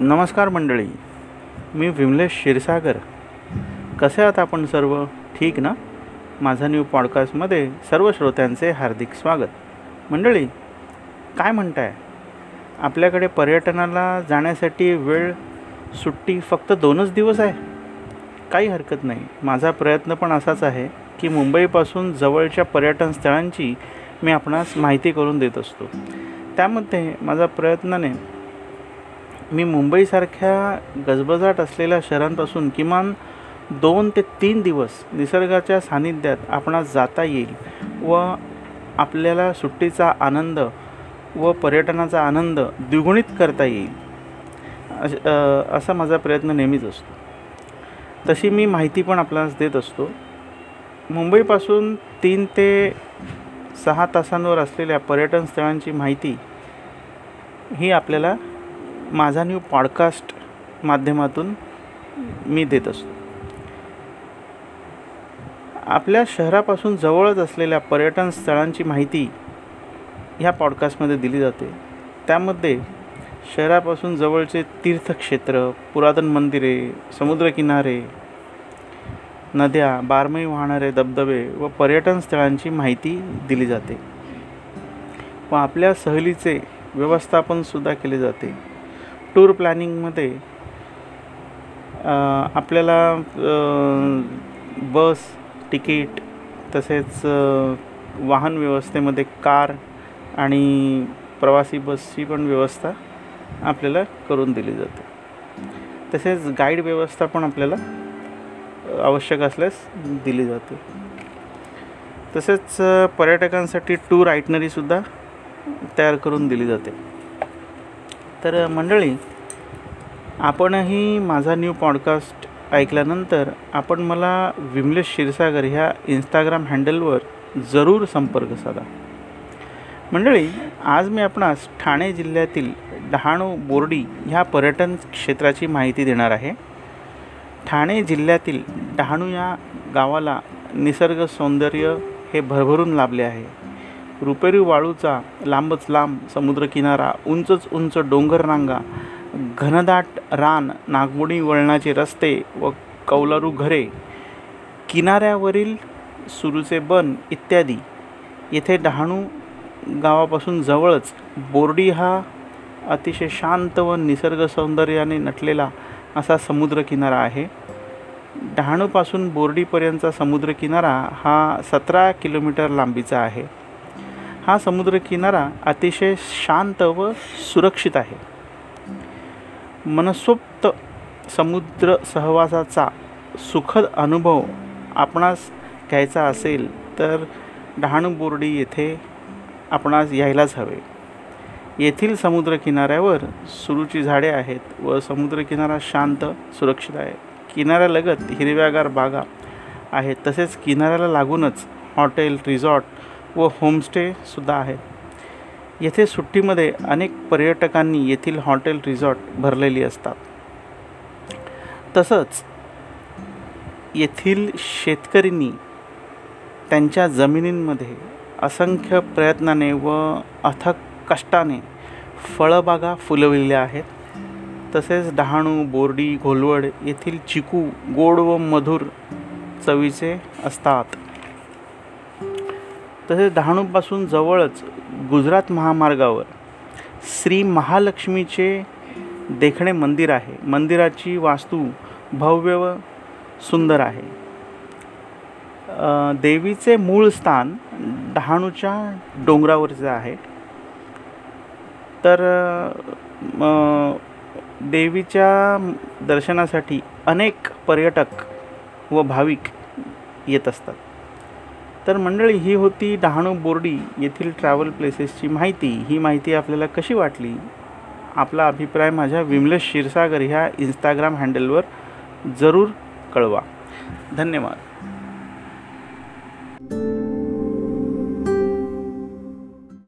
नमस्कार मंडळी मी विमलेश क्षीरसागर. कसे आहात आपण सर्व? ठीक ना? माझा न्यू पॉडकास्टमध्ये सर्व श्रोत्यांचे हार्दिक स्वागत. मंडळी काय म्हणताय? आपल्याकडे पर्यटनाला जाण्यासाठी वेळ सुट्टी फक्त दोनच दिवस आहे? काही हरकत नाही. माझा प्रयत्न पण असाच आहे की मुंबईपासून जवळच्या पर्यटन स्थळांची मी आपणास माहिती करून देत असतो. त्यामध्ये माझा प्रयत्नाने मी मुंबईसारख्या गजबजाट असलेल्या शहरांपासून किमान दोन ते तीन दिवस निसर्गाच्या सानिध्यात आपणास जाता येईल व आपल्याला सुट्टीचा आनंद व पर्यटनाचा आनंद द्विगुणित करता येईल. अश असा माझा प्रयत्न नेहमीच असतो. तशी मी माहिती पण आपल्याला देत असतो. मुंबईपासून तीन ते सहा तासांवर असलेल्या पर्यटन स्थळांची माहिती ही आपल्याला माझा न्यू पॉडकास्ट माध्यमातून मी देत असतो. आपल्या शहरापासून जवळच असलेल्या पर्यटन स्थळांची माहिती ह्या पॉडकास्टमध्ये दिली जाते. त्यामध्ये शहरापासून जवळचे तीर्थक्षेत्र पुरातन मंदिरे समुद्रकिनारे नद्या बारमाही वाहणारे धबधबे व पर्यटन स्थळांची माहिती दिली जाते व आपल्या सहलीचे व्यवस्थापनसुद्धा केले जाते. टूर प्लॅनिंगमध्ये आपल्याला बस तिकीट तसेच वाहन व्यवस्थेमध्ये कार आणि प्रवासी बसची पण व्यवस्था आपल्याला करून दिली जाते. तसेच गाईड व्यवस्था पण आपल्याला आवश्यक असल्यास दिली जाते. तसेच पर्यटकांसाठी टूर आयटनरीसुद्धा तयार करून दिली जाते. तर मंडळी आपणही माझा न्यू पॉडकास्ट ऐकल्यानंतर आपण मला विमलेश क्षीरसागर ह्या इंस्टाग्राम हँडलवर जरूर संपर्क साधा. मंडळी आज मी आपणास ठाणे जिल्ह्यातील डहाणू बोर्डी ह्या पर्यटन क्षेत्राची माहिती देणार आहे. ठाणे जिल्ह्यातील डहाणू या गावाला निसर्ग सौंदर्य हे भरभरून लाभले आहे. रुपेरी वाळूचा लांबच लांब समुद्रकिनारा उंचच उंच डोंगररांगा घनदाट रान नागमोडी वळणाचे रस्ते व कौलारू घरे किनाऱ्यावरील सुरूचे बन इत्यादी. येथे डहाणू गावापासून जवळच बोर्डी हा अतिशय शांत व निसर्ग सौंदर्याने नटलेला असा समुद्रकिनारा आहे. डहाणूपासून बोर्डीपर्यंतचा समुद्रकिनारा हा सतरा किलोमीटर लांबीचा आहे. हा समुद्रकिनारा अतिशय शांत व सुरक्षित आहे. मनसोक्त समुद्र सहवासाचा सुखद अनुभव आपणास घ्यायचा असेल तर डहाणू बोर्डी येथे आपणास यायलाच हवे. येथील समुद्रकिनाऱ्यावर सुरूची झाडे आहेत व समुद्रकिनारा शांत सुरक्षित आहे. किनाऱ्यालगत हिरव्यागार बागा आहेत. तसेच किनाऱ्याला लागूनच हॉटेल रिसॉर्ट व होमस्टेसुद्धा आहेत. येथे सुट्टीमध्ये अनेक पर्यटकांनी येथील हॉटेल रिसॉर्ट भरलेली असतात. तसंच येथील शेतकरींनी त्यांच्या जमिनींमध्ये असंख्य प्रयत्नाने व अथक कष्टाने फळबागा फुलविल्या आहेत. तसेच डहाणू बोर्डी घोलवड येथील चिकू गोड व मधुर चवीचे असतात. तसेच डहाणूपासून जवळच गुजरात महामार्गावर श्री महालक्ष्मीचे देखणे मंदिर आहे. मंदिराची वास्तू भव्य व सुंदर आहे. देवीचे मूळ स्थान डहाणूच्या डोंगरावरचे आहे. तर देवीच्या दर्शनासाठी अनेक पर्यटक व भाविक येत असतात. तर मंडळी ही होती डहाणू बोर्डी येथील ट्रॅव्हल प्लेसेसची माहिती. ही माहिती आपल्याला कशी वाटली? आपला अभिप्राय माझ्या विमलेश क्षीरसागर ह्या इंस्टाग्राम हँडलवर जरूर कळवा. धन्यवाद.